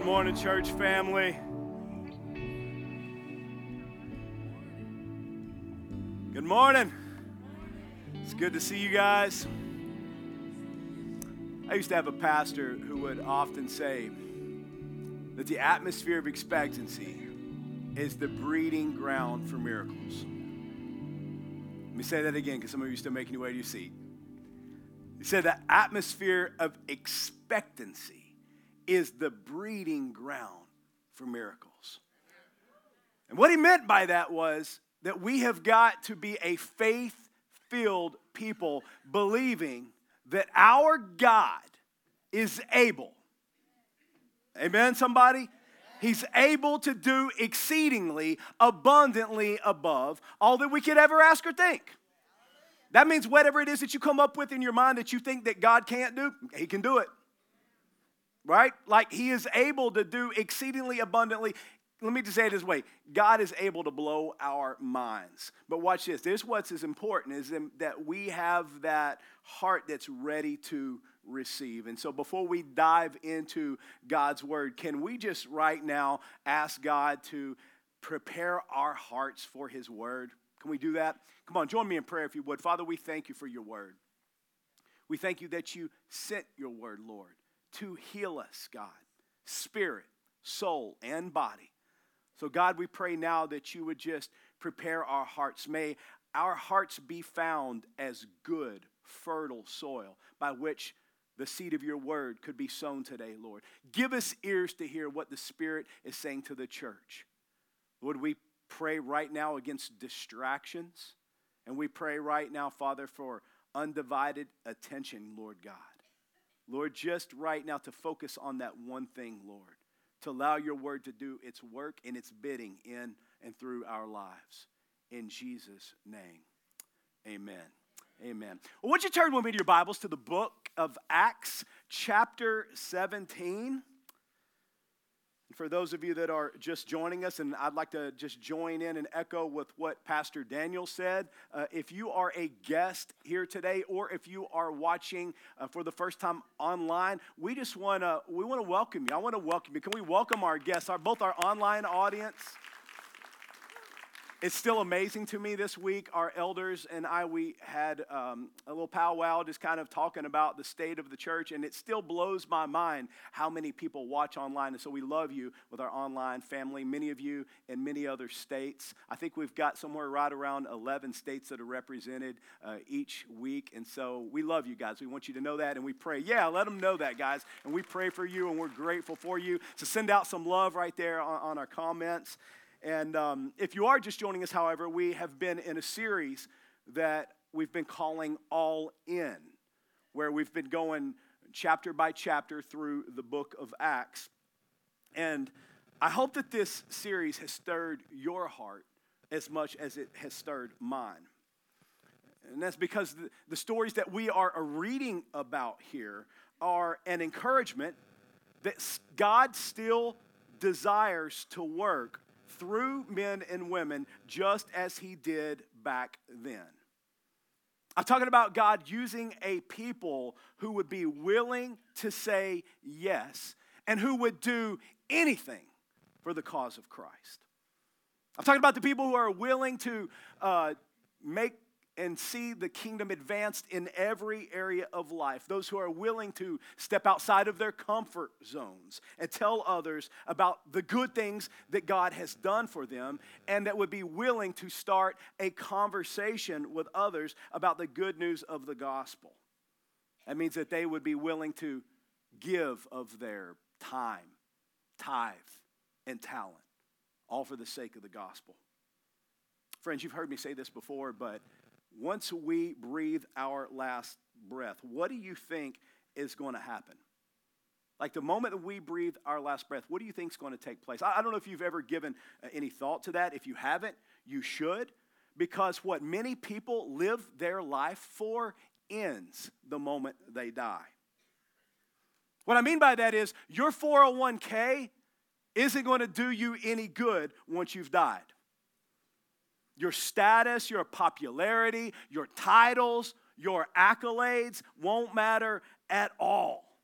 Good morning, church family. Good morning. It's good to see you guys. I used to have a pastor who would often say that the atmosphere of expectancy is the breeding ground for miracles. Let me say that again because some of you are still making your way to your seat. He said the atmosphere of expectancy is the breeding ground for miracles. And what he meant by that was that we have got to be a faith filled people believing that our God is able. Amen, somebody? He's able to do exceedingly abundantly above all that we could ever ask or think. That means whatever it is that you come up with in your mind that you think that God can't do, He can do it right? Like he is able to do exceedingly abundantly. Let me just say it this way God is able to blow our minds. But watch this. This what's as important is that we have that heart that's ready to receive. And so before we dive into God's word, can we just right now ask God to prepare our hearts for his word? Can we do that? Come on, join me in prayer if you would. Father, we thank you for your word. We thank you that you sent your word, Lord to heal us, God, spirit, soul, and body. So, God, we pray now that you would just prepare our hearts. May our hearts be found as good, fertile soil by which the seed of your word could be sown today, Lord. Give us ears to hear what the Spirit is saying to the church. Lord, we pray right now against distractions, and we pray right now, Father, for undivided attention, Lord God. Lord, just right now to focus on that one thing, Lord, to allow your word to do its work and its bidding in and through our lives. In Jesus' name, amen. Amen. Well, would you turn with me to your Bibles to the book of Acts, chapter 17? For those of you that are just joining us, and I'd like to just join in and echo with what Pastor Daniel said. Uh, if you are a guest here today, or if you are watching uh, for the first time online, we just want to we want to welcome you. I want to welcome you. Can we welcome our guests, our, both our online audience? It's still amazing to me this week. Our elders and I, we had um, a little powwow just kind of talking about the state of the church, and it still blows my mind how many people watch online. And so we love you with our online family, many of you in many other states. I think we've got somewhere right around 11 states that are represented uh, each week. And so we love you guys. We want you to know that, and we pray. Yeah, let them know that, guys. And we pray for you, and we're grateful for you. So send out some love right there on, on our comments. And um, if you are just joining us, however, we have been in a series that we've been calling All In, where we've been going chapter by chapter through the book of Acts. And I hope that this series has stirred your heart as much as it has stirred mine. And that's because the, the stories that we are reading about here are an encouragement that God still desires to work through men and women just as he did back then. I'm talking about God using a people who would be willing to say yes and who would do anything for the cause of Christ. I'm talking about the people who are willing to uh, make and see the kingdom advanced in every area of life. Those who are willing to step outside of their comfort zones and tell others about the good things that God has done for them, and that would be willing to start a conversation with others about the good news of the gospel. That means that they would be willing to give of their time, tithe, and talent, all for the sake of the gospel. Friends, you've heard me say this before, but once we breathe our last breath, what do you think is going to happen? Like the moment that we breathe our last breath, what do you think is going to take place? I, don't know if you've ever given uh, any thought to that. If you haven't, you should, because what many people live their life for ends the moment they die. What I mean by that is your 401k isn't going to do you any good once you've died. Your status, your popularity, your titles, your accolades won't matter at all.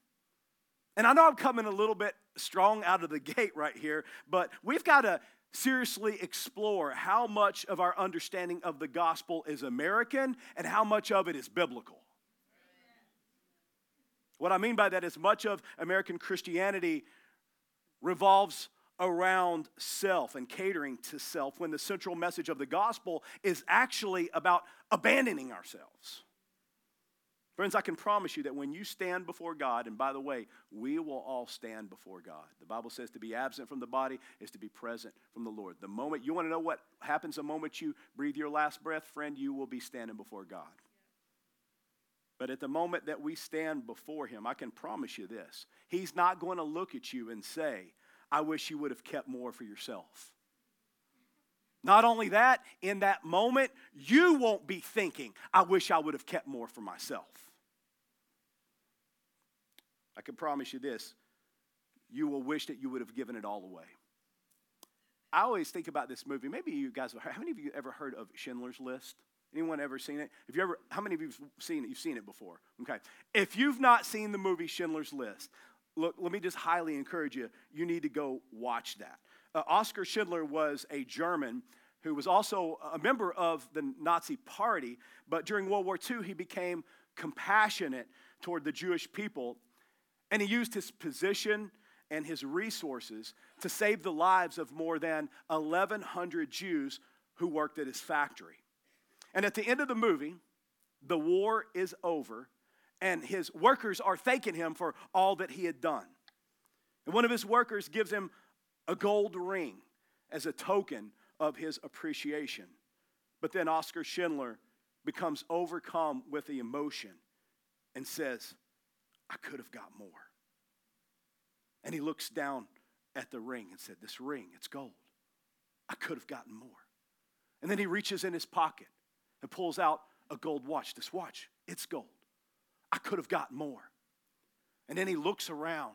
And I know I'm coming a little bit strong out of the gate right here, but we've got to seriously explore how much of our understanding of the gospel is American and how much of it is biblical. What I mean by that is much of American Christianity revolves around self and catering to self when the central message of the gospel is actually about abandoning ourselves. Friends, I can promise you that when you stand before God, and by the way, we will all stand before God. The Bible says to be absent from the body is to be present from the Lord. The moment you want to know what happens the moment you breathe your last breath, friend, you will be standing before God. But at the moment that we stand before Him, I can promise you this He's not going to look at you and say, I wish you would have kept more for yourself. Not only that, in that moment, you won't be thinking, I wish I would have kept more for myself. I can promise you this you will wish that you would have given it all away. I always think about this movie. Maybe you guys, how many of you ever heard of Schindler's List? Anyone ever seen it? If you ever, how many of you have seen it? You've seen it before. Okay. If you've not seen the movie Schindler's List, look, let me just highly encourage you. You need to go watch that. Uh, Oskar Schindler was a German who was also a member of the Nazi Party, but during World War II, he became compassionate toward the Jewish people and he used his position and his resources to save the lives of more than 1,100 Jews who worked at his factory. And at the end of the movie, the war is over, and his workers are thanking him for all that he had done. And one of his workers gives him a gold ring as a token of his appreciation. But then Oskar Schindler becomes overcome with the emotion and says, I could have got more. And he looks down at the ring and said, This ring, it's gold. I could have gotten more. And then he reaches in his pocket and pulls out a gold watch. This watch, it's gold. I could have gotten more. And then he looks around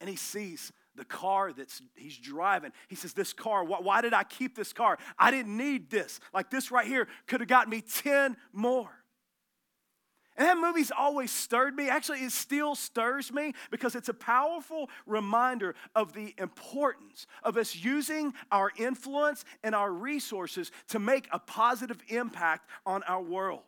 and he sees the car that's he's driving. He says, This car, why, why did I keep this car? I didn't need this. Like this right here could have gotten me 10 more. And that movie's always stirred me. Actually, it still stirs me because it's a powerful reminder of the importance of us using our influence and our resources to make a positive impact on our world.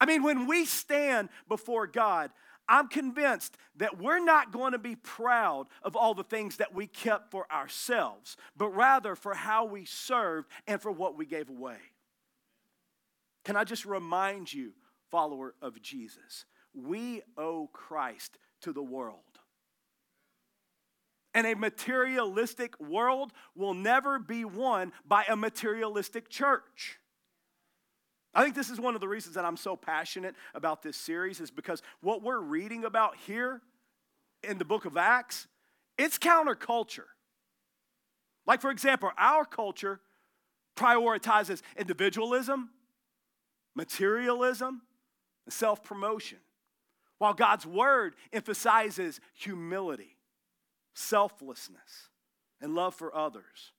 I mean, when we stand before God, I'm convinced that we're not going to be proud of all the things that we kept for ourselves, but rather for how we served and for what we gave away. Can I just remind you follower of Jesus. We owe Christ to the world. And a materialistic world will never be won by a materialistic church. I think this is one of the reasons that I'm so passionate about this series is because what we're reading about here in the book of Acts, it's counterculture. Like, for example, our culture prioritizes individualism, materialism, and self promotion, while God's word emphasizes humility, selflessness, and love for others.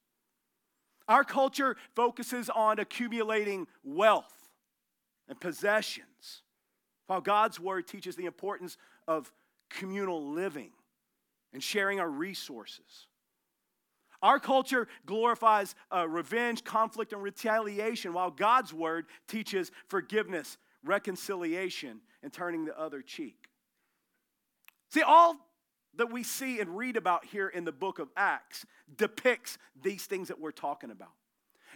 Our culture focuses on accumulating wealth and possessions, while God's word teaches the importance of communal living and sharing our resources. Our culture glorifies uh, revenge, conflict, and retaliation, while God's word teaches forgiveness reconciliation, and turning the other cheek. See, all that we see and read about here in the book of Acts depicts these things that we're talking about.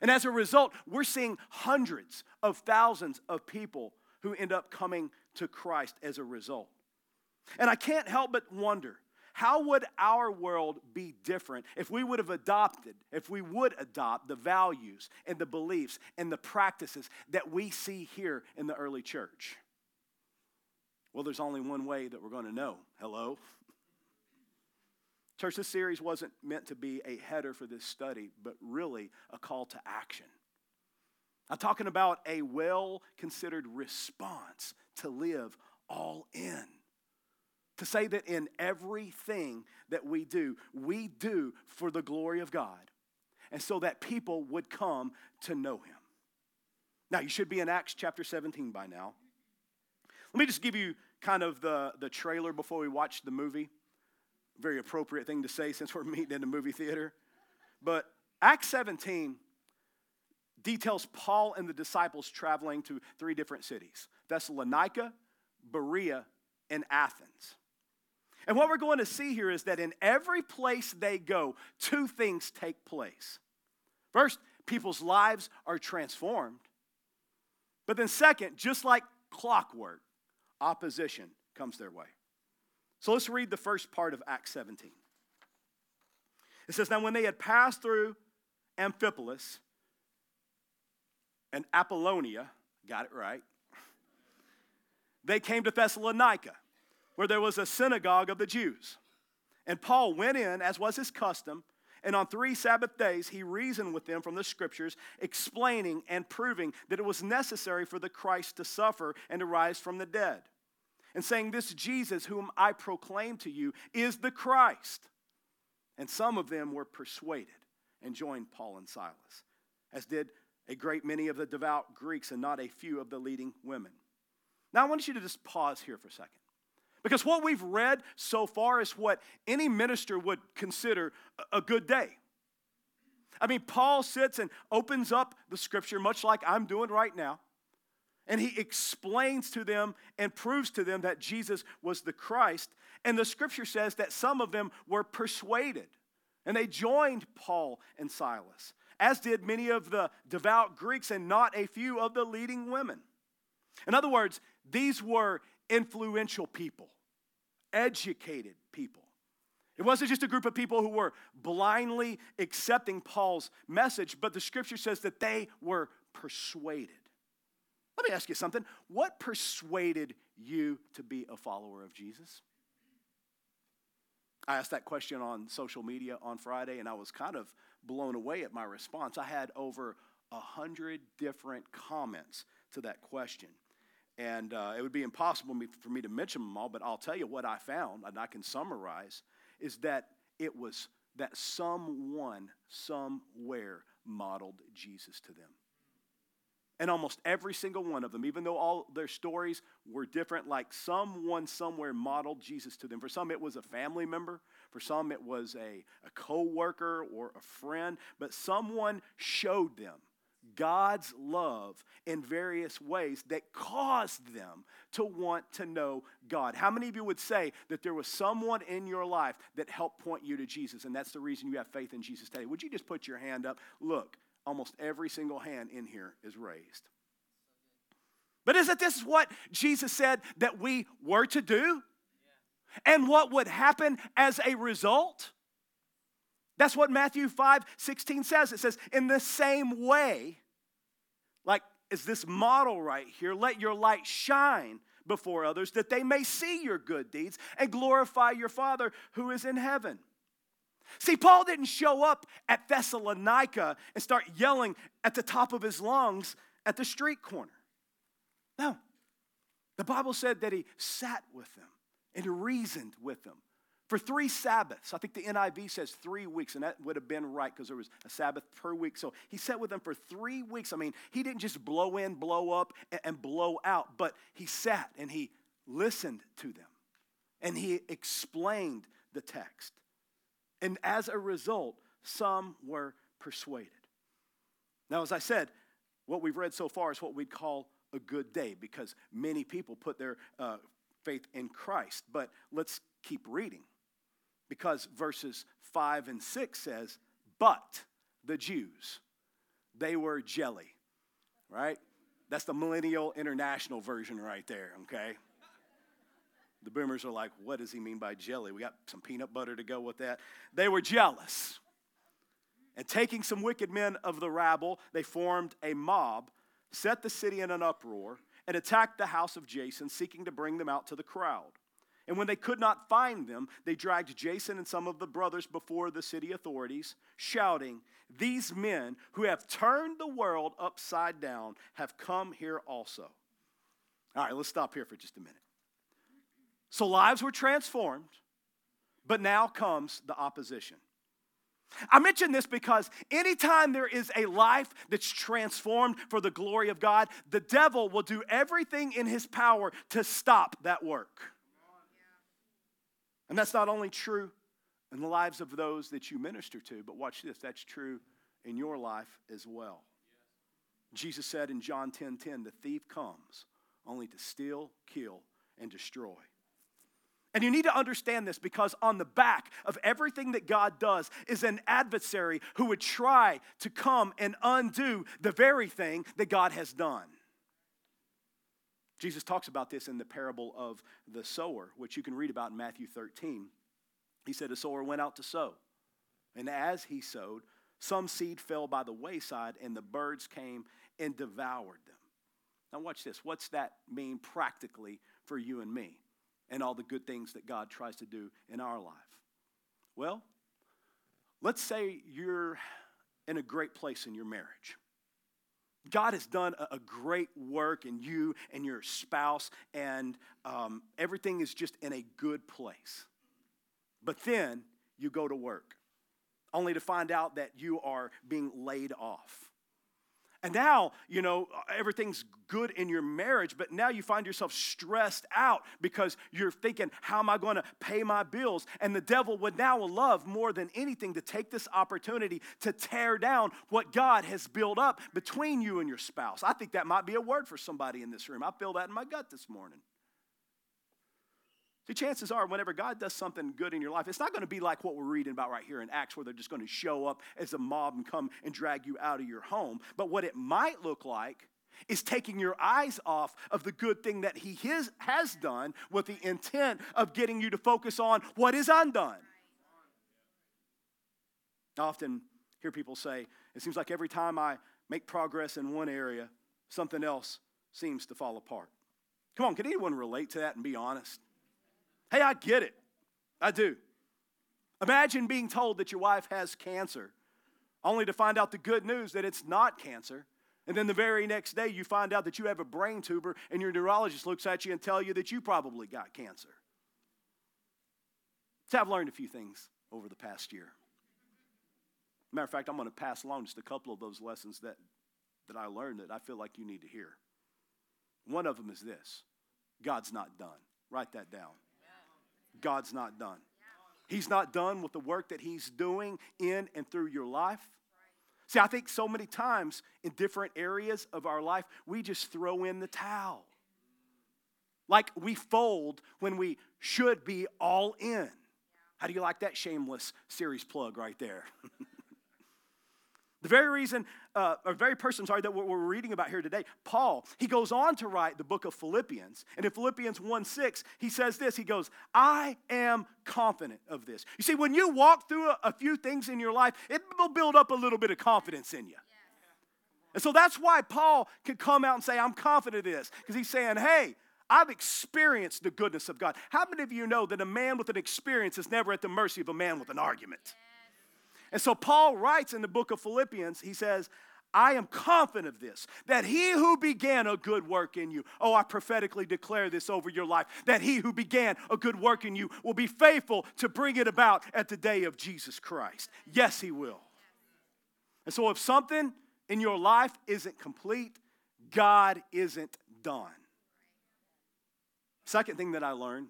And as a result, we're seeing hundreds of thousands of people who end up coming to Christ as a result. And I can't help but wonder how would our world be different if we would have adopted, if we would adopt the values and the beliefs and the practices that we see here in the early church? Well, there's only one way that we're going to know. Hello? Church, this series wasn't meant to be a header for this study, but really a call to action. I'm talking about a well considered response to live all in to say that in everything that we do, we do for the glory of God, and so that people would come to know Him. Now, you should be in Acts chapter 17 by now. Let me just give you kind of the, the trailer before we watch the movie. Very appropriate thing to say since we're meeting in a movie theater. But Acts 17 details Paul and the disciples traveling to three different cities Thessalonica, Berea, and Athens. And what we're going to see here is that in every place they go, two things take place. First, people's lives are transformed. But then, second, just like clockwork, opposition comes their way. So let's read the first part of Acts 17. It says, Now when they had passed through Amphipolis and Apollonia, got it right, they came to Thessalonica, where there was a synagogue of the Jews. And Paul went in, as was his custom, and on three Sabbath days he reasoned with them from the scriptures, explaining and proving that it was necessary for the Christ to suffer and to rise from the dead. And saying, This Jesus, whom I proclaim to you, is the Christ. And some of them were persuaded and joined Paul and Silas, as did a great many of the devout Greeks and not a few of the leading women. Now, I want you to just pause here for a second. Because what we've read so far is what any minister would consider a good day. I mean, Paul sits and opens up the scripture, much like I'm doing right now, and he explains to them and proves to them that Jesus was the Christ. And the scripture says that some of them were persuaded, and they joined Paul and Silas, as did many of the devout Greeks and not a few of the leading women. In other words, these were influential people, educated people. It wasn't just a group of people who were blindly accepting Paul's message, but the scripture says that they were persuaded. Let me ask you something. What persuaded you to be a follower of Jesus? I asked that question on social media on Friday, and I was kind of blown away at my response. I had over a hundred different comments to that question. And uh, it would be impossible for me to mention them all, but I'll tell you what I found, and I can summarize, is that it was that someone, somewhere, modeled Jesus to them. And almost every single one of them, even though all their stories were different, like someone somewhere modeled Jesus to them. For some, it was a family member. For some, it was a, a co worker or a friend. But someone showed them God's love in various ways that caused them to want to know God. How many of you would say that there was someone in your life that helped point you to Jesus, and that's the reason you have faith in Jesus today? Would you just put your hand up? Look, almost every single hand in here is raised. But isn't this what Jesus said that we were to do? And what would happen as a result? That's what Matthew 5 16 says. It says, in the same way, like is this model right here, let your light shine before others that they may see your good deeds and glorify your Father who is in heaven. See, Paul didn't show up at Thessalonica and start yelling at the top of his lungs at the street corner. No. The Bible said that he sat with them and reasoned with them for three Sabbaths. I think the NIV says three weeks, and that would have been right because there was a Sabbath per week. So he sat with them for three weeks. I mean, he didn't just blow in, blow up, and blow out, but he sat and he listened to them and he explained the text. And as a result, some were persuaded. Now, as I said, what we've read so far is what we'd call a good day because many people put their uh, faith in Christ. But let's keep reading because verses 5 and 6 says, But the Jews, they were jelly, right? That's the Millennial International version right there, okay? The boomers are like, what does he mean by jelly? We got some peanut butter to go with that. They were jealous. And taking some wicked men of the rabble, they formed a mob, set the city in an uproar, and attacked the house of Jason, seeking to bring them out to the crowd. And when they could not find them, they dragged Jason and some of the brothers before the city authorities, shouting, These men who have turned the world upside down have come here also. All right, let's stop here for just a minute. So lives were transformed, but now comes the opposition. I mention this because anytime there is a life that's transformed for the glory of God, the devil will do everything in his power to stop that work. And that's not only true in the lives of those that you minister to, but watch this, that's true in your life as well. Jesus said in John 10:10, 10, 10, the thief comes only to steal, kill, and destroy. And you need to understand this because on the back of everything that God does is an adversary who would try to come and undo the very thing that God has done. Jesus talks about this in the parable of the sower, which you can read about in Matthew 13. He said, A sower went out to sow. And as he sowed, some seed fell by the wayside, and the birds came and devoured them. Now, watch this. What's that mean practically for you and me and all the good things that God tries to do in our life? Well, let's say you're in a great place in your marriage. God has done a, great work in you and your spouse, and um, everything is just in a good place. But then you go to work, only to find out that you are being laid off. And now, you know, uh, everything's good in your marriage, but now you find yourself stressed out because you're thinking, how am I going to pay my bills? And the devil would now love more than anything to take this opportunity to tear down what God has built up between you and your spouse. I think that might be a word for somebody in this room. I feel that in my gut this morning. See, chances are, whenever God does something good in your life, it's not going to be like what we're reading about right here in Acts, where they're just going to show up as a mob and come and drag you out of your home. But what it might look like is taking your eyes off of the good thing that He has, has done with the intent of getting you to focus on what is undone. I often hear people say, it seems like every time I make progress in one area, something else seems to fall apart. Come on, can anyone relate to that and be honest? Hey, I get it. I do. Imagine being told that your wife has cancer, only to find out the good news that it's not cancer. And then the very next day, you find out that you have a brain tumor, and your neurologist looks at you and tell you that you probably got cancer. So I've learned a few things over the past year. Matter of fact, I'm going to pass along just a couple of those lessons that, that I learned that I feel like you need to hear. One of them is this God's not done. Write that down. God's not done. He's not done with the work that He's doing in and through your life. See, I think so many times in different areas of our life, we just throw in the towel. Like we fold when we should be all in. How do you like that shameless series plug right there? The very reason, uh, or very person, sorry, that we're reading about here today, Paul, he goes on to write the book of Philippians. And in Philippians 1 6, he says this He goes, I am confident of this. You see, when you walk through a, a few things in your life, it will build up a little bit of confidence in you. And so that's why Paul could come out and say, I'm confident of this, because he's saying, hey, I've experienced the goodness of God. How many of you know that a man with an experience is never at the mercy of a man with an argument? And so Paul writes in the book of Philippians, he says, I am confident of this, that he who began a good work in you, oh, I prophetically declare this over your life, that he who began a good work in you will be faithful to bring it about at the day of Jesus Christ. Yes, he will. And so if something in your life isn't complete, God isn't done. Second thing that I learned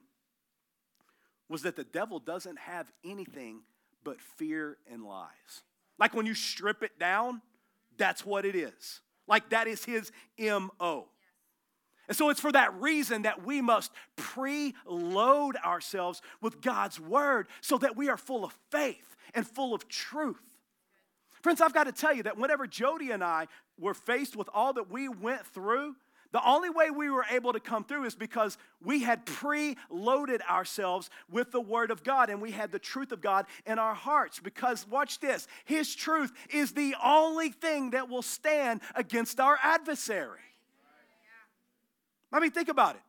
was that the devil doesn't have anything but fear and lies. Like when you strip it down, that's what it is. Like that is his MO. And so it's for that reason that we must preload ourselves with God's word so that we are full of faith and full of truth. Friends, I've got to tell you that whenever Jody and I were faced with all that we went through, the only way we were able to come through is because we had pre-loaded ourselves with the Word of God and we had the truth of God in our hearts. Because, watch this, His truth is the only thing that will stand against our adversary. I mean, think about it.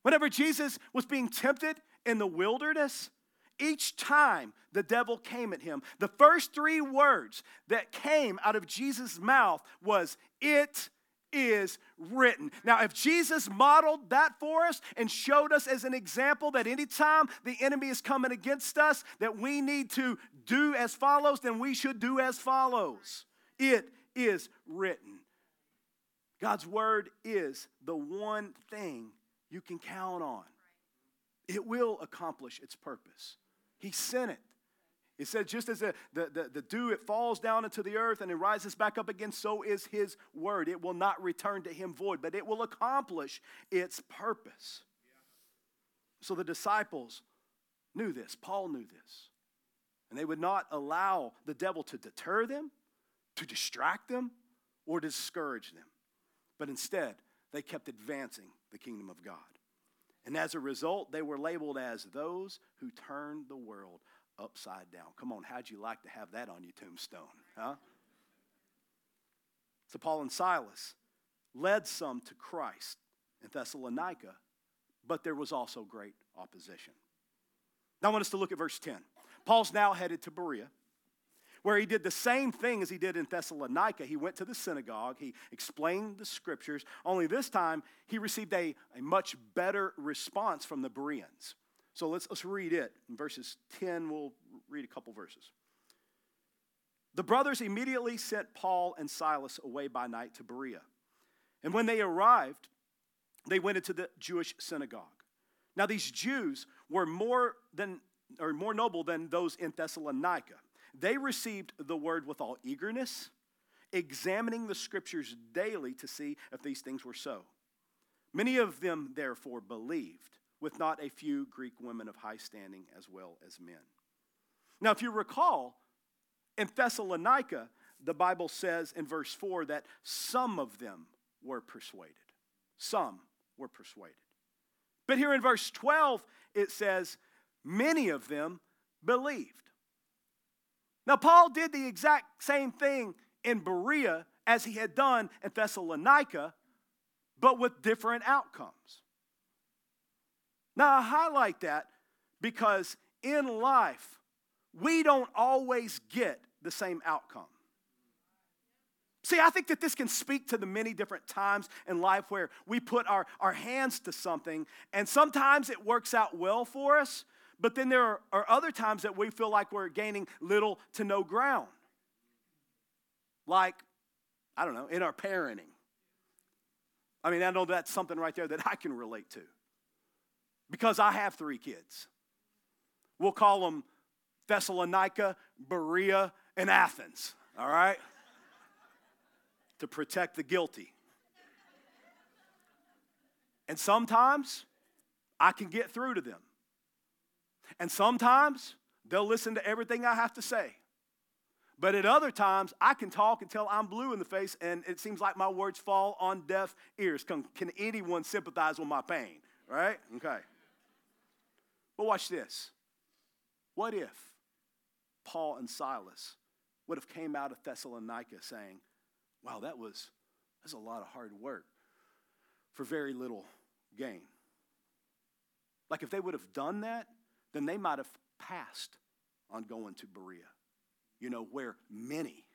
Whenever Jesus was being tempted in the wilderness, each time the devil came at him, the first three words that came out of Jesus' mouth was, It is written. Now, if Jesus modeled that for us and showed us as an example that anytime the enemy is coming against us, that we need to do as follows, then we should do as follows. It is written. God's word is the one thing you can count on. It will accomplish its purpose. He sent it. It said, just as the, the, the, dew, it falls down into the earth and it rises back up again, so is his word. It will not return to him void, but it will accomplish its purpose. So the disciples knew this. Paul knew this. And they would not allow the devil to deter them, to distract them, or discourage them. But instead, they kept advancing the kingdom of God. And as a result, they were labeled as those who turned the world upside down. Come on, how'd you like to have that on your tombstone? Huh? So Paul and Silas led some to Christ in Thessalonica, but there was also great opposition. Now I want us to look at verse 10. Paul's now headed to Berea, where he did the same thing as he did in Thessalonica. He went to the synagogue, he explained the scriptures, only this time he received a, a much better response from the Bereans. So let's, let's read it. In verses 10, we'll read a couple verses. The brothers immediately sent Paul and Silas away by night to Berea. And when they arrived, they went into the Jewish synagogue. Now, these Jews were more than or more noble than those in Thessalonica. They received the word with all eagerness, examining the scriptures daily to see if these things were so. Many of them, therefore, believed with not a few Greek women of high standing as well as men. Now, if you recall, in Thessalonica, the Bible says in verse 4 that some of them were persuaded. Some were persuaded. But here in verse 12, it says, many of them believed. Now, Paul did the exact same thing in Berea as he had done in Thessalonica, but with different outcomes. Now, I highlight that because in life, we don't always get the same outcome. See, I think that this can speak to the many different times in life where we put our, our hands to something, and sometimes it works out well for us, but then there are, are other times that we feel like we're gaining little to no ground. Like, I don't know, in our parenting. I mean, I know that's something right there that I can relate to because I have three kids. We'll call them Thessalonica, Berea, and Athens, all right? to protect the guilty. And sometimes I can get through to them. And sometimes they'll listen to everything I have to say. But at other times, I can talk until I'm blue in the face and it seems like my words fall on deaf ears. Can, can anyone sympathize with my pain? Right? Okay. But watch this. What if Paul and Silas would have came out of Thessalonica saying, wow, that was that's a lot of hard work for very little gain. Like if they would have done that, then they might have passed on going to Berea, you know, where many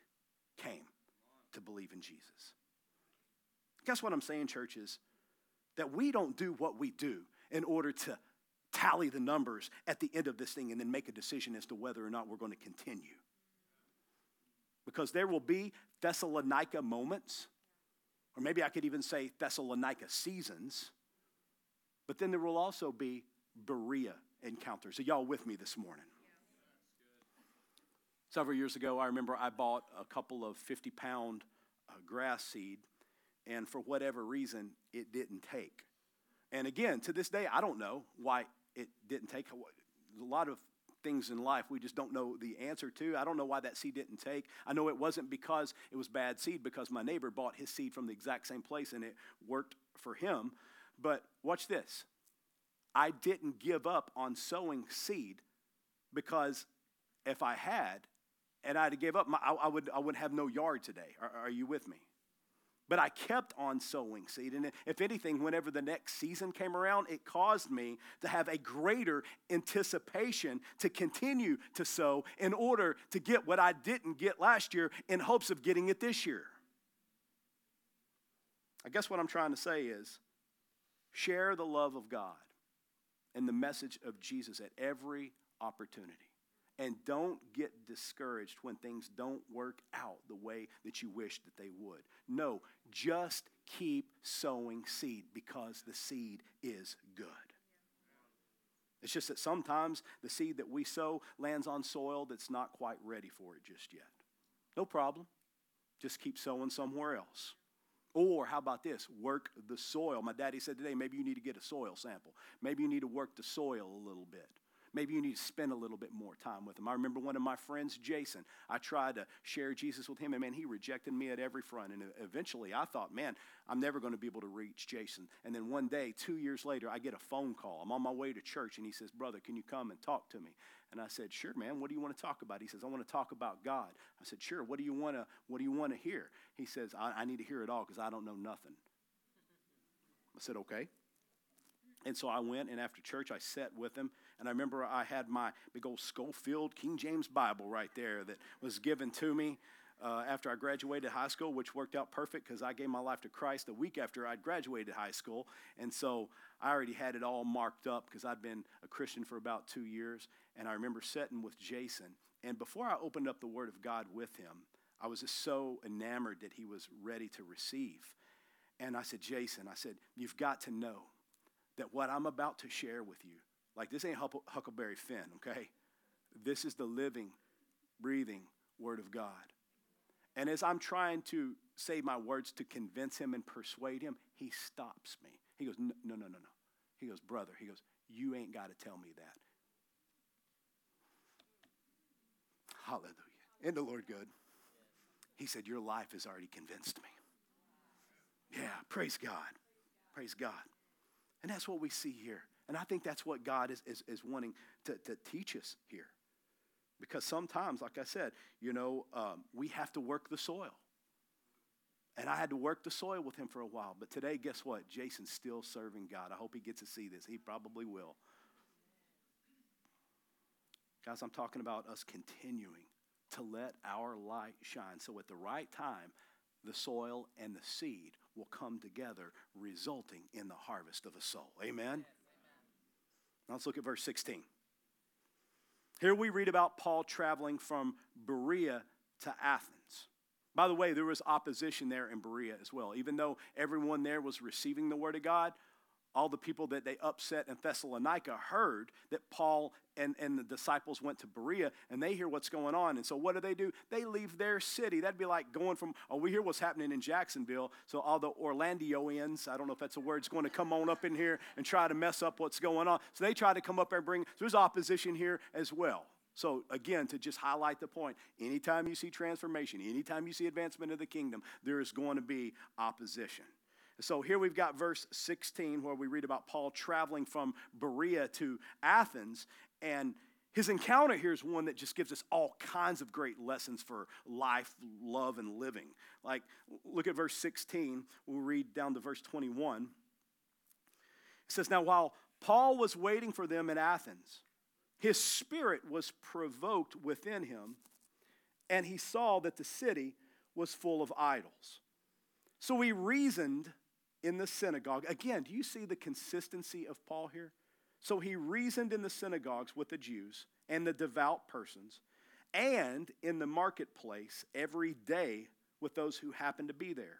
came to believe in Jesus. Guess what I'm saying, church, is that we don't do what we do in order to tally the numbers at the end of this thing and then make a decision as to whether or not we're going to continue. Because there will be Thessalonica moments, or maybe I could even say Thessalonica seasons, but then there will also be Berea encounters. Are y'all with me this morning? Several years ago, I remember I bought a couple of 50 pound uh, grass seed, and for whatever reason, it didn't take. And again, to this day, I don't know why it didn't take. A lot of things in life we just don't know the answer to. I don't know why that seed didn't take. I know it wasn't because it was bad seed, because my neighbor bought his seed from the exact same place and it worked for him. But watch this I didn't give up on sowing seed because if I had, and I'd give up, my, I, I, would, I would have no yard today. Are, are you with me? But I kept on sowing seed. And if anything, whenever the next season came around, it caused me to have a greater anticipation to continue to sow in order to get what I didn't get last year in hopes of getting it this year. I guess what I'm trying to say is share the love of God and the message of Jesus at every opportunity. And don't get discouraged when things don't work out the way that you wish that they would. No, just keep sowing seed because the seed is good. It's just that sometimes the seed that we sow lands on soil that's not quite ready for it just yet. No problem. Just keep sowing somewhere else. Or how about this? Work the soil. My daddy said today, maybe you need to get a soil sample. Maybe you need to work the soil a little bit. Maybe you need to spend a little bit more time with him. I remember one of my friends, Jason. I tried to share Jesus with him, and man, he rejected me at every front. And eventually I thought, man, I'm never going to be able to reach Jason. And then one day, two years later, I get a phone call. I'm on my way to church, and he says, Brother, can you come and talk to me? And I said, Sure, man. What do you want to talk about? He says, I want to talk about God. I said, Sure. What do you want to What do you want to hear? He says, I, I need to hear it all because I don't know nothing. I said, Okay. And so I went, and after church, I sat with him. And I remember I had my big old Scofield King James Bible right there that was given to me uh, after I graduated high school, which worked out perfect because I gave my life to Christ a week after I'd graduated high school. And so I already had it all marked up because I'd been a Christian for about two years. And I remember sitting with Jason. And before I opened up the Word of God with him, I was just so enamored that he was ready to receive. And I said, Jason, I said, you've got to know that what I'm about to share with you, like this ain't Huckleberry Finn, okay? This is the living, breathing Word of God. And as I'm trying to say my words to convince him and persuade him, he stops me. He goes, No, no, no, no. He goes, Brother, he goes, You ain't got to tell me that. Hallelujah. Isn't the Lord good? He said, Your life has already convinced me. Yeah, praise God. Praise God. And that's what we see here. And I think that's what God is, is, is wanting to, to teach us here. Because sometimes, like I said, you know, um, we have to work the soil. And I had to work the soil with him for a while. But today, guess what? Jason's still serving God. I hope he gets to see this. He probably will. Guys, I'm talking about us continuing to let our light shine. So at the right time, the soil and the seed will come together, resulting in the harvest of a soul. Amen? Now let's look at verse 16. Here we read about Paul traveling from Berea to Athens. By the way, there was opposition there in Berea as well. Even though everyone there was receiving the word of God, all the people that they upset in Thessalonica heard that Paul and, and the disciples went to Berea and they hear what's going on. And so what do they do? They leave their city. That'd be like going from, oh, we hear what's happening in Jacksonville. So all the Orlandioians, I don't know if that's a word, is going to come on up in here and try to mess up what's going on. So they try to come up and bring, so there's opposition here as well. So, again, to just highlight the point, anytime you see transformation, anytime you see advancement of the kingdom, there is going to be opposition. So here we've got verse 16 where we read about Paul traveling from Berea to Athens. And his encounter here is one that just gives us all kinds of great lessons for life, love, and living. Like, look at verse 16. We'll read down to verse 21. It says, Now, while Paul was waiting for them in Athens, his spirit was provoked within him, and he saw that the city was full of idols. So he reasoned in the synagogue. Again, do you see the consistency of Paul here? So he reasoned in the synagogues with the Jews and the devout persons, and in the marketplace every day with those who happened to be there.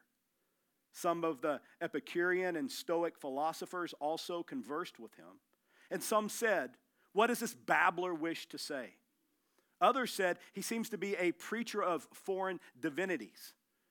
Some of the Epicurean and Stoic philosophers also conversed with him. And some said, What does this babbler wish to say? Others said, He seems to be a preacher of foreign divinities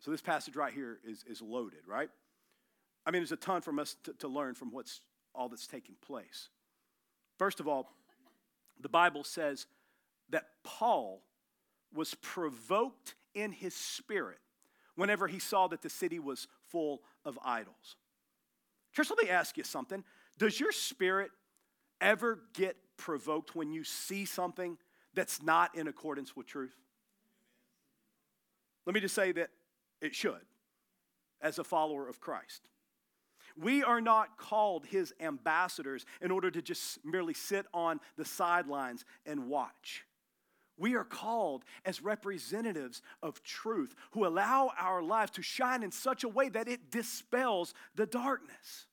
so this passage right here is, is loaded, right? I mean, there's a ton from us to, to learn from what's all that's taking place. First of all, the Bible says that Paul was provoked in his spirit whenever he saw that the city was full of idols. Church, let me ask you something. Does your spirit ever get provoked when you see something that's not in accordance with truth? Let me just say that it should, as a follower of Christ. We are not called his ambassadors in order to just merely sit on the sidelines and watch. We are called as representatives of truth who allow our lives to shine in such a way that it dispels the darkness.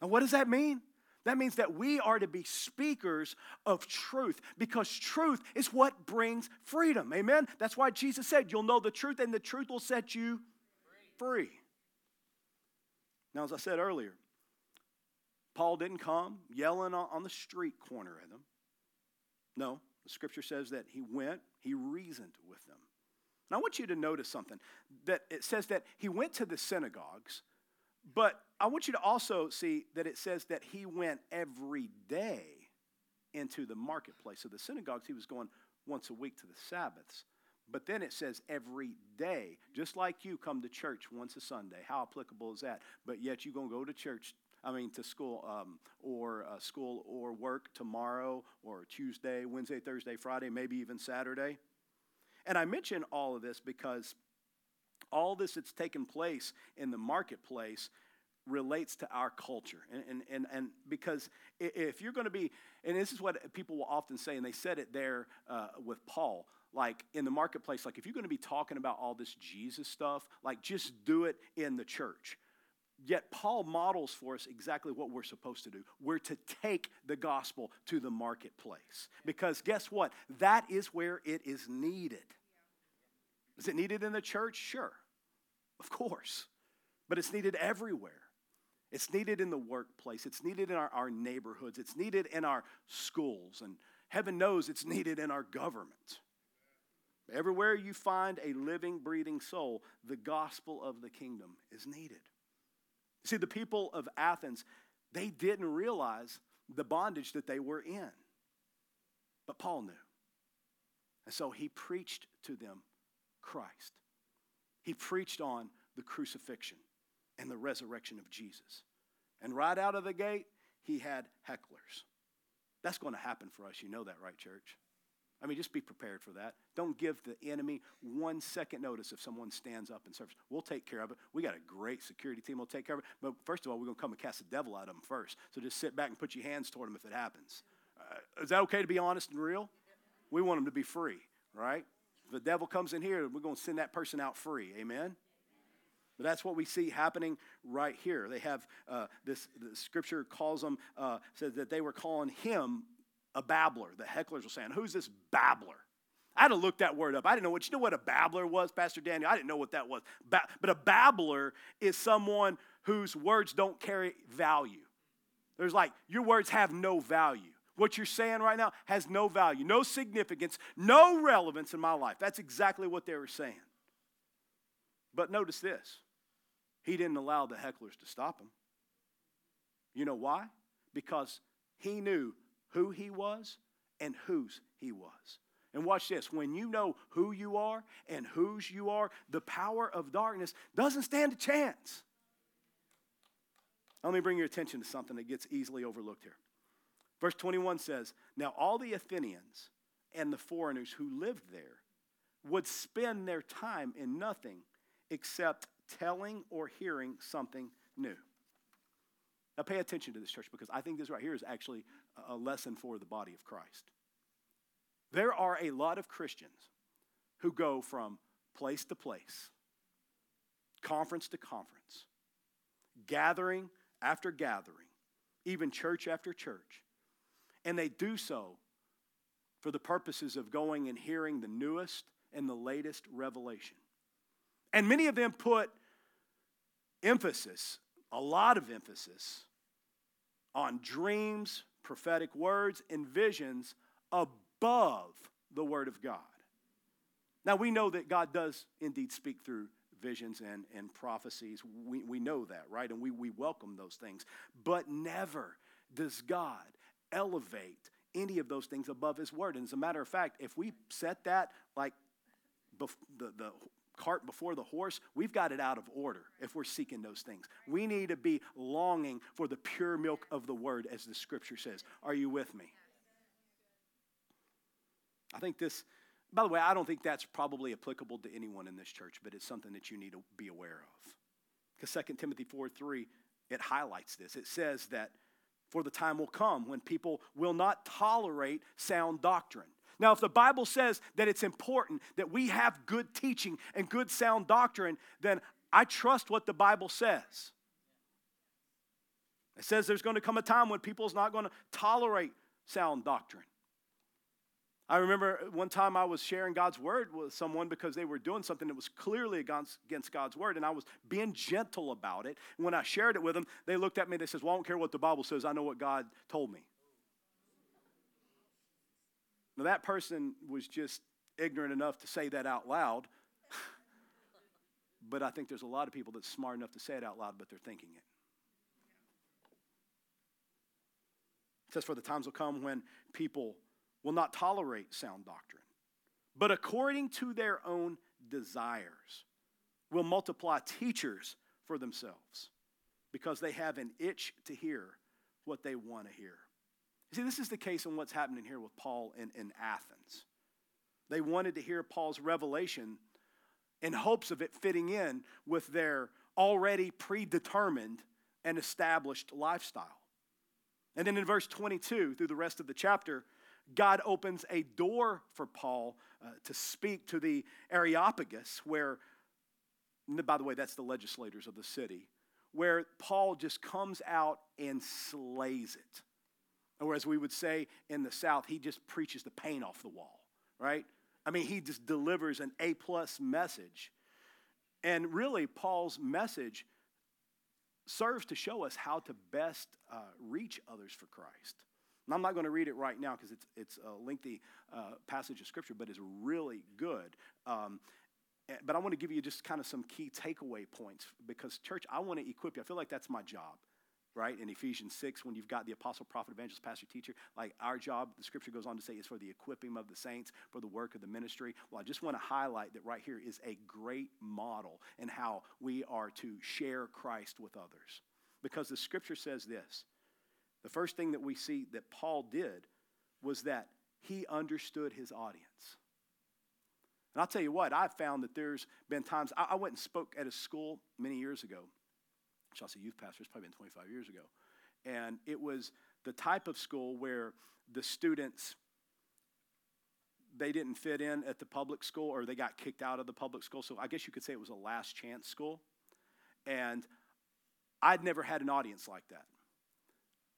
And what does that mean? That means that we are to be speakers of truth because truth is what brings freedom. Amen? That's why Jesus said, You'll know the truth, and the truth will set you free. Now, as I said earlier, Paul didn't come yelling on the street corner at them. No, the scripture says that he went, he reasoned with them. And I want you to notice something that it says that he went to the synagogues, but I want you to also see that it says that he went every day into the marketplace. So the synagogues, he was going once a week to the Sabbaths. But then it says every day, just like you come to church once a Sunday. How applicable is that? But yet you're going to go to church, I mean, to school um, or uh, school or work tomorrow or Tuesday, Wednesday, Thursday, Friday, maybe even Saturday. And I mention all of this because all this that's taken place in the marketplace relates to our culture. And, and, and, and because if you're going to be, and this is what people will often say, and they said it there uh, with Paul like in the marketplace, like if you're going to be talking about all this Jesus stuff, like just do it in the church. Yet Paul models for us exactly what we're supposed to do. We're to take the gospel to the marketplace. Because guess what? That is where it is needed. Is it needed in the church? Sure, of course. But it's needed everywhere. It's needed in the workplace. It's needed in our, our neighborhoods. It's needed in our schools. And heaven knows it's needed in our government. Everywhere you find a living, breathing soul, the gospel of the kingdom is needed. See, the people of Athens, they didn't realize the bondage that they were in. But Paul knew. And so he preached to them Christ. He preached on the crucifixion and the resurrection of Jesus. And right out of the gate, he had hecklers. That's going to happen for us. You know that, right, church? I mean, just be prepared for that. Don't give the enemy one second notice if someone stands up and serves. We'll take care of it. We got a great security team. We'll take care of it. But first of all, we're going to come and cast the devil out of them first. So just sit back and put your hands toward them if it happens. Uh, is that okay to be honest and real? We want them to be free, right? If the devil comes in here, we're going to send that person out free. Amen? But that's what we see happening right here. They have uh, this, the scripture calls them, uh, says that they were calling him a babbler. The hecklers were saying, Who's this babbler? I had to look that word up. I didn't know what you know what a babbler was, Pastor Daniel. I didn't know what that was. Ba- but a babbler is someone whose words don't carry value. There's like your words have no value. What you're saying right now has no value, no significance, no relevance in my life. That's exactly what they were saying. But notice this. He didn't allow the hecklers to stop him. You know why? Because he knew who he was and whose he was. And watch this when you know who you are and whose you are, the power of darkness doesn't stand a chance. Let me bring your attention to something that gets easily overlooked here. Verse 21 says, Now all the Athenians and the foreigners who lived there would spend their time in nothing except telling or hearing something new. Now, pay attention to this, church, because I think this right here is actually a lesson for the body of Christ. There are a lot of Christians who go from place to place, conference to conference, gathering after gathering, even church after church, and they do so for the purposes of going and hearing the newest and the latest revelation. And many of them put emphasis a lot of emphasis on dreams, prophetic words, and visions above the Word of God. Now, we know that God does indeed speak through visions and, and prophecies. We, we know that, right? And we, we welcome those things. But never does God elevate any of those things above His Word. And as a matter of fact, if we set that like the, the cart before the horse, we've got it out of order if we're seeking those things. We need to be longing for the pure milk of the word, as the scripture says. Are you with me? I think this, by the way, I don't think that's probably applicable to anyone in this church, but it's something that you need to be aware of. Because 2 Timothy 4 3, it highlights this. It says that for the time will come when people will not tolerate sound doctrine. Now, if the Bible says that it's important that we have good teaching and good sound doctrine, then I trust what the Bible says. It says there's going to come a time when people's not going to tolerate sound doctrine. I remember one time I was sharing God's word with someone because they were doing something that was clearly against, God's word, and I was being gentle about it. When I shared it with them, they looked at me and they said, Well, I don't care what the Bible says, I know what God told me. Now, that person was just ignorant enough to say that out loud. but I think there's a lot of people that's smart enough to say it out loud, but they're thinking it. It says, For the times will come when people will not tolerate sound doctrine, but according to their own desires will multiply teachers for themselves because they have an itch to hear what they want to hear. You see, this is the case in what's happening here with Paul in, in Athens. They wanted to hear Paul's revelation in hopes of it fitting in with their already predetermined and established lifestyle. And then in verse 22, through the rest of the chapter, God opens a door for Paul uh, to speak to the Areopagus, where, by the way, that's the legislators of the city, where Paul just comes out and slays it. Or as we would say in the South, he just preaches the paint off the wall, right? I mean, he just delivers an A plus message. And really, Paul's message serves to show us how to best uh, reach others for Christ. And I'm not going to read it right now because it's, it's a lengthy uh, passage of Scripture, but it's really good. Um, eh, but I want to give you just kind of some key takeaway points because, church, I want to equip you. I feel like that's my job, right? In Ephesians 6, when you've got the apostle, prophet, evangelist, pastor, teacher, like our job, the scripture goes on to say, is for the equipping of the saints, for the work of the ministry. Well, I just want to highlight that right here is a great model in how we are to share Christ with others. Because the scripture says this the first thing that we see that Paul did was that he understood his audience. And I'll tell you what, I've found that there's been times, I, went and spoke at a school many years ago. Say youth pastor, it's probably been 25 years ago. And it was the type of school where the students, they didn't fit in at the public school or they got kicked out of the public school. So I guess you could say it was a last chance school. And I'd never had an audience like that.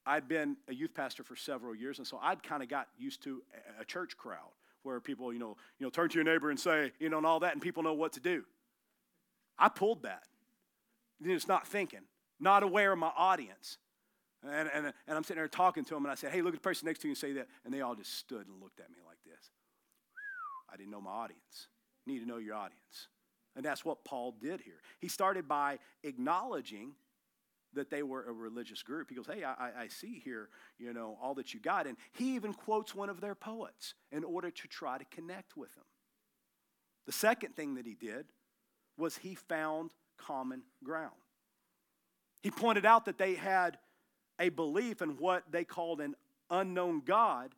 I'd been a youth pastor for several years, and so I'd kind of got used to a church crowd where people, you know, you know, turn to your neighbor and say, you know, and all that, and people know what to do. I pulled that. Just not thinking, not aware of my audience. And, and, and I'm sitting there talking to them, and I said, hey, look at the person next to you and say that. And they all just stood and looked at me like this. I didn't know my audience. You need to know your audience. And that's what Paul did here. He started by acknowledging that they were a religious group. He goes, Hey, I, I see here, you know, all that you got. And he even quotes one of their poets in order to try to connect with them. The second thing that he did was he found common ground. He pointed out that they had a belief in what they called an unknown God,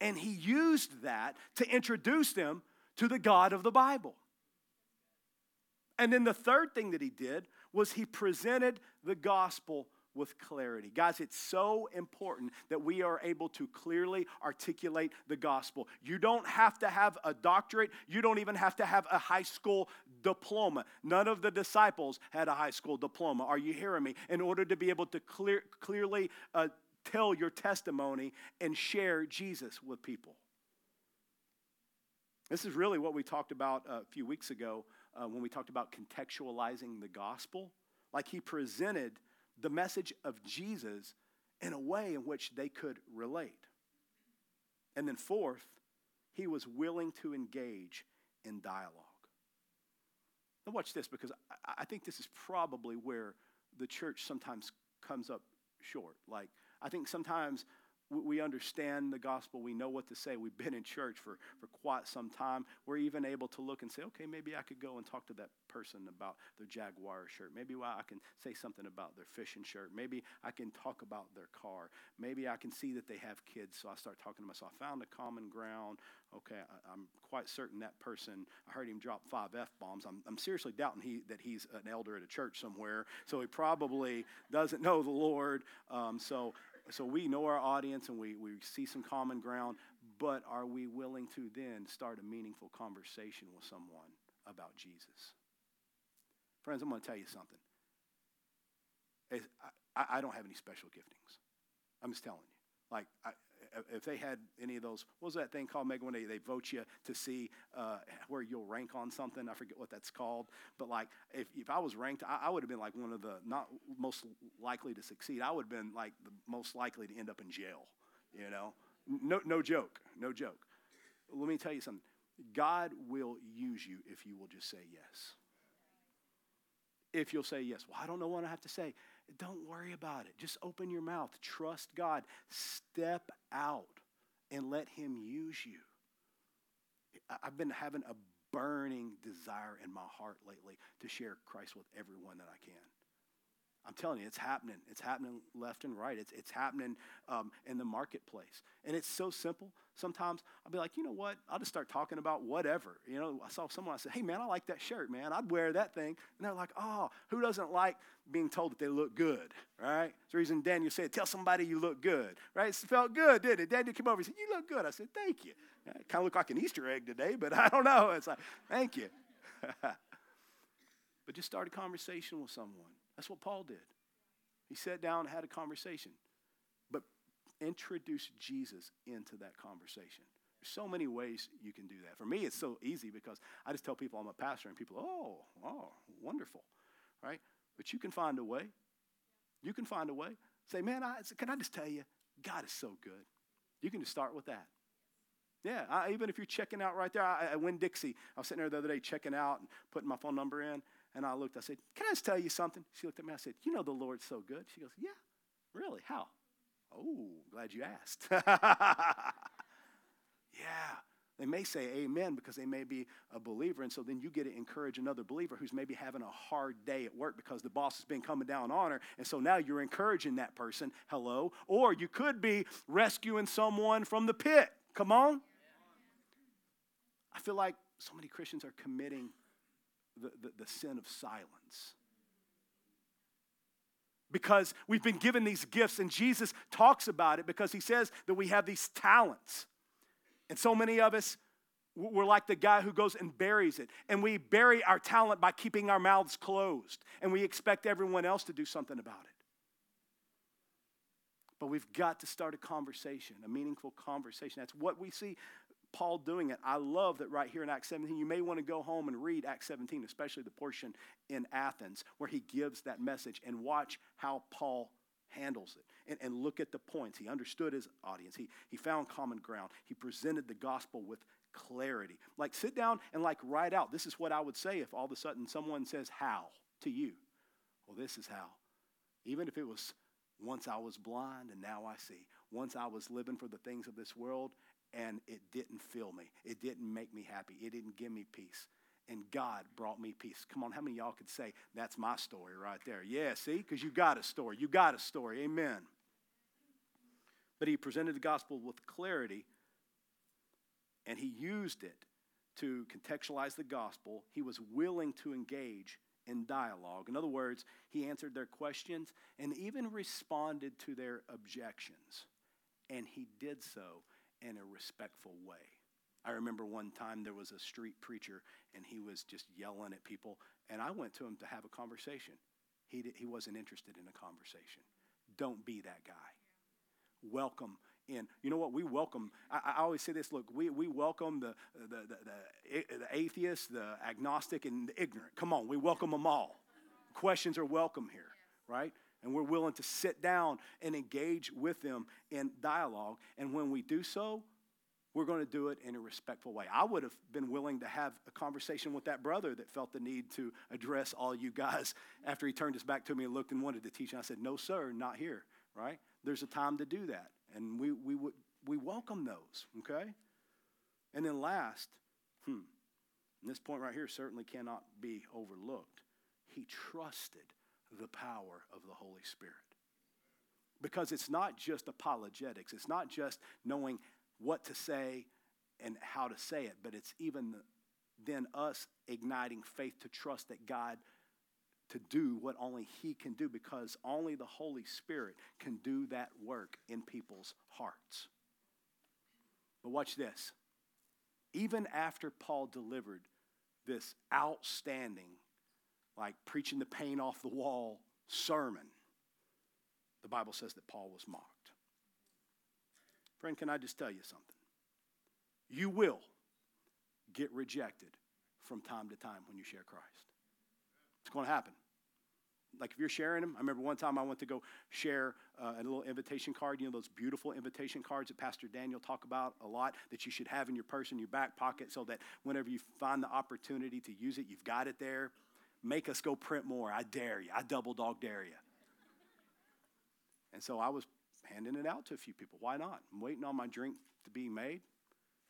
and he used that to introduce them to the God of the Bible. And then the third thing that he did was he presented the gospel with clarity. Guys, it's so important that we are able to clearly articulate the gospel. You don't have to have a doctorate, you don't even have to have a high school diploma. None of the disciples had a high school diploma. Are you hearing me? In order to be able to clear, clearly uh, tell your testimony and share Jesus with people. This is really what we talked about a few weeks ago uh, when we talked about contextualizing the gospel. Like he presented the message of Jesus in a way in which they could relate. And then, fourth, he was willing to engage in dialogue. Now, watch this because I, I think this is probably where the church sometimes comes up short. Like, I think sometimes we understand the gospel. We know what to say. We've been in church for, for quite some time. We're even able to look and say, okay, maybe I could go and talk to that person about their Jaguar shirt. Maybe I can say something about their fishing shirt. Maybe I can talk about their car. Maybe I can see that they have kids, so I start talking to myself. I found a common ground. Okay, I, am quite certain that person, I heard him drop five F bombs. I'm, I'm seriously doubting he, that he's an elder at a church somewhere, so he probably doesn't know the Lord. Um, so so we know our audience and we, we see some common ground, but are we willing to then start a meaningful conversation with someone about Jesus? Friends, I'm going to tell you something. I, I, don't have any special giftings. I'm just telling you. Like, I, if they had any of those, what was that thing called, Megan, when they, they vote you to see uh, where you'll rank on something? I forget what that's called. But like, if, if I was ranked, I, I would have been like one of the not most likely to succeed. I would have been like the most likely to end up in jail, you know? No, no joke, no joke. Let me tell you something. God will use you if you will just say yes. If you'll say yes. Well, I don't know what I have to say. Don't worry about it. Just open your mouth. Trust God. Step out and let Him use you. I've been having a burning desire in my heart lately to share Christ with everyone that I can. I'm telling you, it's happening. It's happening left and right. It's, it's happening um, in the marketplace. And it's so simple. Sometimes I'll be like, you know what? I'll just start talking about whatever. You know, I saw someone, I said, hey, man, I like that shirt, man. I'd wear that thing. And they're like, oh, who doesn't like being told that they look good, right? It's the reason Daniel said, tell somebody you look good, right? It felt good, did it? Daniel came over and said, you look good. I said, thank you. Kind of look like an Easter egg today, but I don't know. It's like, thank you. but just start a conversation with someone. That's what Paul did. He sat down and had a conversation, but introduced Jesus into that conversation. There's so many ways you can do that. For me, it's so easy because I just tell people I'm a pastor, and people, oh, oh, wonderful, right? But you can find a way. You can find a way. Say, man, I, can I just tell you, God is so good. You can just start with that. Yeah, I, even if you're checking out right there, I, I Winn Dixie, I was sitting there the other day checking out and putting my phone number in, and I looked, I said, Can I just tell you something? She looked at me, I said, You know the Lord's so good. She goes, Yeah, really? How? Oh, glad you asked. yeah. They may say amen because they may be a believer. And so then you get to encourage another believer who's maybe having a hard day at work because the boss has been coming down on her. And so now you're encouraging that person. Hello. Or you could be rescuing someone from the pit. Come on. I feel like so many Christians are committing the, the, sin of silence because we've been given these gifts, and Jesus talks about it because he says that we have these talents. And so many of us, we're like the guy who goes and buries it. And we bury our talent by keeping our mouths closed, and we expect everyone else to do something about it. But we've got to start a conversation, a meaningful conversation. That's what we see Paul doing it. I love that right here in Acts 17. You may want to go home and read Acts 17, especially the portion in Athens where he gives that message and watch how Paul handles it and, and look at the points. He understood his audience, he, he found common ground, he presented the gospel with clarity. Like, sit down and like write out this is what I would say if all of a sudden someone says, How to you? Well, this is how. Even if it was once I was blind and now I see. Once I was living for the things of this world and it didn't fill me. It didn't make me happy. It didn't give me peace. And God brought me peace. Come on, how many y'all could say that's my story right there? Yeah, see? Because you got a story. You got a story. Amen. But he presented the gospel with clarity and he used it to contextualize the gospel. He was willing to engage in dialogue. In other words, he answered their questions and even responded to their objections. And he did so in a respectful way. I remember one time there was a street preacher and he was just yelling at people, and I went to him to have a conversation. He, he wasn't interested in a conversation. Don't be that guy. Welcome in. You know what? We welcome, I, I always say this look, we, we welcome the, the, the, the, the atheist, the agnostic, and the ignorant. Come on, we welcome them all. Questions are welcome here, right? And we're willing to sit down and engage with them in dialogue. And when we do so, we're going to do it in a respectful way. I would have been willing to have a conversation with that brother that felt the need to address all you guys after he turned his back to me and looked and wanted to teach. And I said, No, sir, not here, right? There's a time to do that. And we, we, would, we welcome those, okay? And then last, hmm, this point right here certainly cannot be overlooked. He trusted the power of the Holy Spirit. Because it's not just apologetics, it's not just knowing what to say and how to say it, but it's even then us igniting faith to trust that God to do what only He can do because only the Holy Spirit can do that work in people's hearts. But watch this. Even after Paul delivered this outstanding, like preaching the paint off the wall sermon, the Bible says that Paul was mocked. Friend, can I just tell you something? You will get rejected from time to time when you share Christ. It's going to happen. Like if you're sharing them, I remember one time I went to go share uh, a little invitation card. You know those beautiful invitation cards that Pastor Daniel talk about a lot that you should have in your purse in your back pocket, so that whenever you find the opportunity to use it, you've got it there. Make us go print more. I dare you. I double dog dare you. And so I was handing it out to a few people. Why not? I'm waiting on my drink to be made.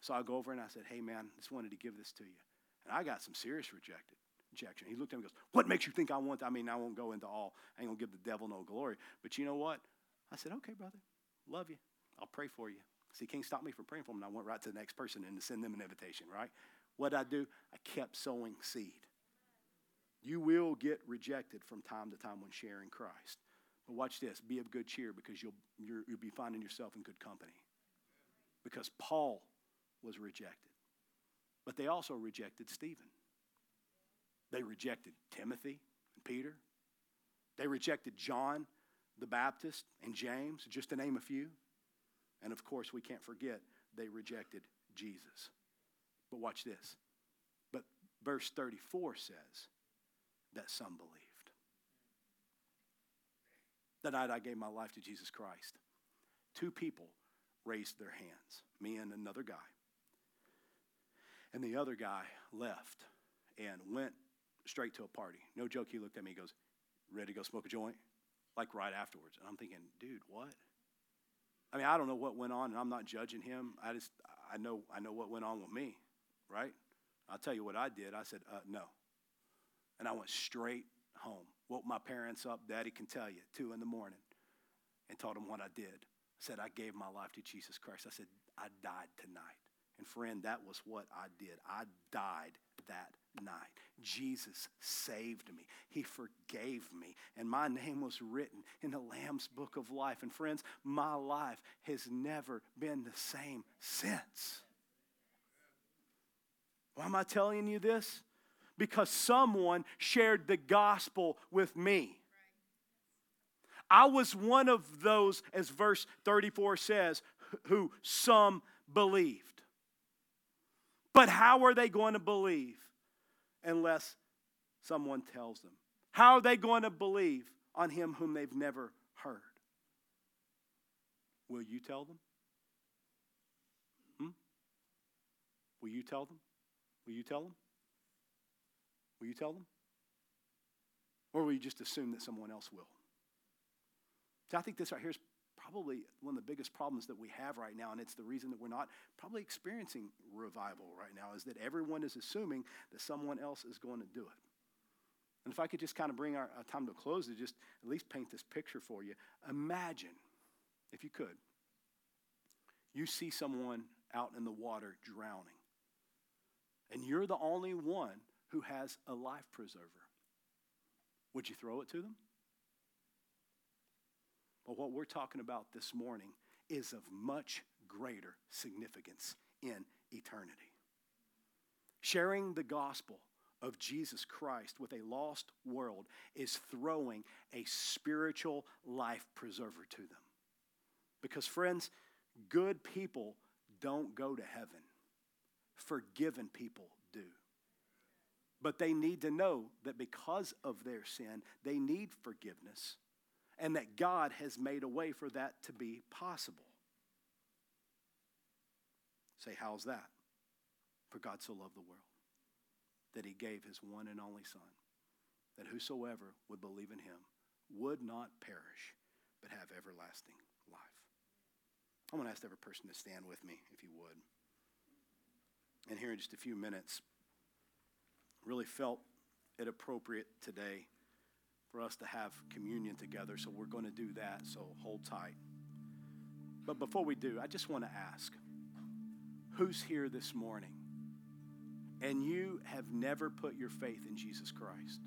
So I go over and I said, "Hey man, just wanted to give this to you." And I got some serious rejected rejection. He looked at me and goes, What makes you think I want? That? I mean, I won't go into all, I ain't gonna give the devil no glory. But you know what? I said, Okay, brother, love you. I'll pray for you. See, can't stop me from praying for him. And I went right to the next person and to send them an invitation, right? What did I do? I kept sowing seed. You will get rejected from time to time when sharing Christ. But watch this be of good cheer because you'll, you will be finding yourself in good company. Because Paul was rejected. But they also rejected Stephen. They rejected Timothy and Peter. They rejected John the Baptist and James, just to name a few. And of course, we can't forget they rejected Jesus. But watch this. But verse 34 says that some believed. The night I gave my life to Jesus Christ, two people raised their hands, me and another guy. And the other guy left and went straight to a party. No joke, he looked at me, he goes, Ready to go smoke a joint? Like right afterwards. And I'm thinking, dude, what? I mean, I don't know what went on, and I'm not judging him. I just, I know, I know what went on with me, right? I'll tell you what I did. I said, uh, no. And I went straight home. Woke my parents up, Daddy can tell you, two in the morning, and told them what I did. I said, I gave my life to Jesus Christ. I said, I died tonight. And friend, that was what I did. I died that night. Jesus saved me. He forgave me. And my name was written in the Lamb's book of life. And friends, my life has never been the same since. Why am I telling you this? Because someone shared the gospel with me. I was one of those, as verse 34 says, who some believed. But how are they going to believe unless someone tells them? How are they going to believe on him whom they've never heard? Will you tell them? Hmm? Will you tell them? Will you tell them? Will you tell them? Or will you just assume that someone else will? See, I think this right here is probably one of the biggest problems that we have right now, and it's the reason that we're not probably experiencing revival right now, is that everyone is assuming that someone else is going to do it. And if I could just kind of bring our, our time to a close to just at least paint this picture for you, imagine, if you could, you see someone out in the water drowning, and you're the only one who has a life preserver. Would you throw it to them? But what we're talking about this morning is of much greater significance in eternity. Sharing the gospel of Jesus Christ with a lost world is throwing a spiritual life preserver to them. Because, friends, good people don't go to heaven, forgiven people. But they need to know that because of their sin, they need forgiveness and that God has made a way for that to be possible. Say, how's that? For God so loved the world that he gave his one and only Son, that whosoever would believe in him would not perish, but have everlasting life. I'm going to ask every person to stand with me, if you would. And here in just a few minutes, really felt it appropriate today for us to have communion together, so we're going to do that, so hold tight. But before we do, I just want to ask who's here this morning and you have never put your faith in Jesus Christ?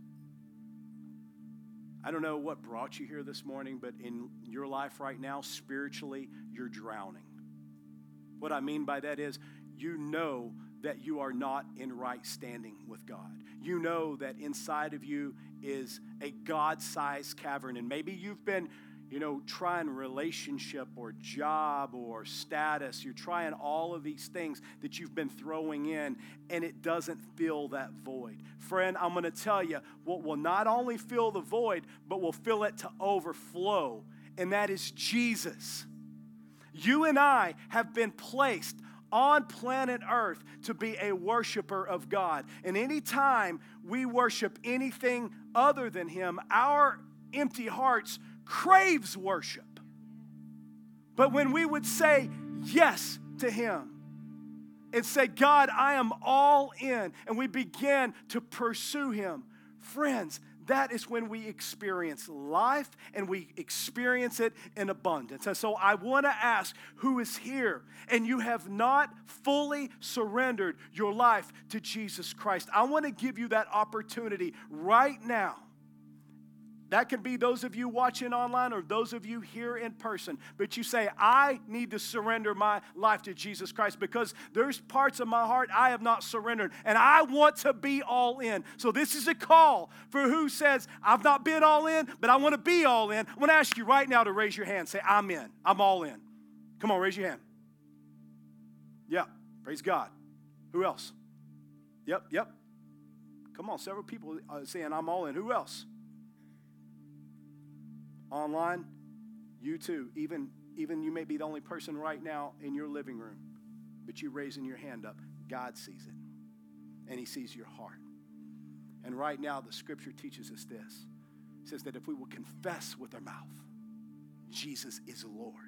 I don't know what brought you here this morning, but in your life right now, spiritually, you're drowning. What I mean by that is you know that you are not in right standing with God. You know that inside of you is a God sized cavern, and maybe you've been you know, trying relationship or job or status. You're trying all of these things that you've been throwing in, and it doesn't fill that void. Friend, I'm to tell you what will not only fill the void, but will fill it to overflow, and that is Jesus. You and I have been placed on planet earth to be a worshiper of God. And anytime we worship anything other than Him, our empty hearts craves worship. But when we would say yes to Him and say, God, I am all in, and we begin to pursue Him, friends, that is when we experience life and we experience it in abundance. And so I want to ask who is here and you have not fully surrendered your life to Jesus Christ. I want to give you that opportunity right now that could be those of you watching online or those of you here in person. But you say, I need to surrender my life to Jesus Christ because there's parts of my heart I have not surrendered and I want to be all in. So this is a call for who says, I've not been all in, but I want to be all in. I want to ask you right now to raise your hand. Say, I'm in. I'm all in. Come on, raise your hand. Yeah, praise God. Who else? Yep, yep. Come on, several people are saying, I'm all in. Who else? Online, you too. Even, even you may be the only person right now in your living room, but you raising your hand up. God sees it, and He sees your heart. And right now, the scripture teaches us this it says that if we will confess with our mouth, Jesus is Lord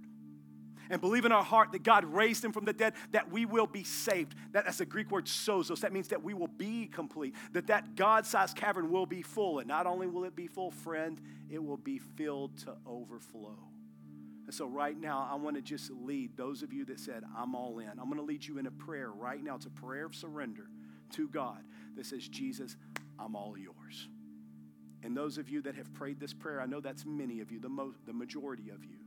and believe in our heart that God raised him from the dead, that we will be saved. That, that's the Greek word sozo. That means that we will be complete, that that God-sized cavern will be full. And not only will it be full, friend, it will be filled to overflow. And so right now, I want to just lead those of you that said, I'm all in. I'm going to lead you in a prayer right now. It's a prayer of surrender to God that says, Jesus, I'm all yours. And those of you that have prayed this prayer, I know that's many of you, the, mo- the majority of you.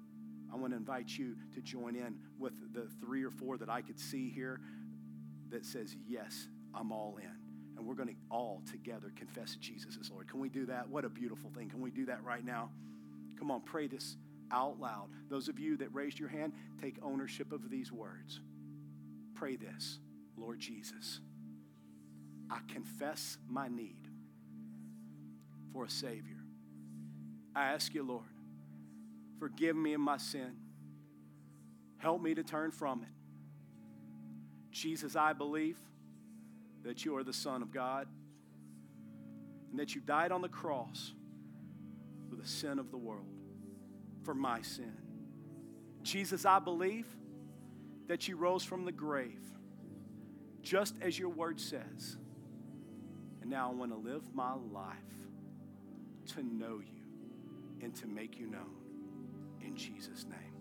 I want to invite you to join in with the three or four that I could see here that says, Yes, I'm all in. And we're going to all together confess Jesus as Lord. Can we do that? What a beautiful thing. Can we do that right now? Come on, pray this out loud. Those of you that raised your hand, take ownership of these words. Pray this Lord Jesus, I confess my need for a Savior. I ask you, Lord, Forgive me of my sin. Help me to turn from it. Jesus, I believe that you are the Son of God and that you died on the cross for the sin of the world, for my sin. Jesus, I believe that you rose from the grave, just as your word says. And now I want to live my life to know you and to make you known in Jesus' name.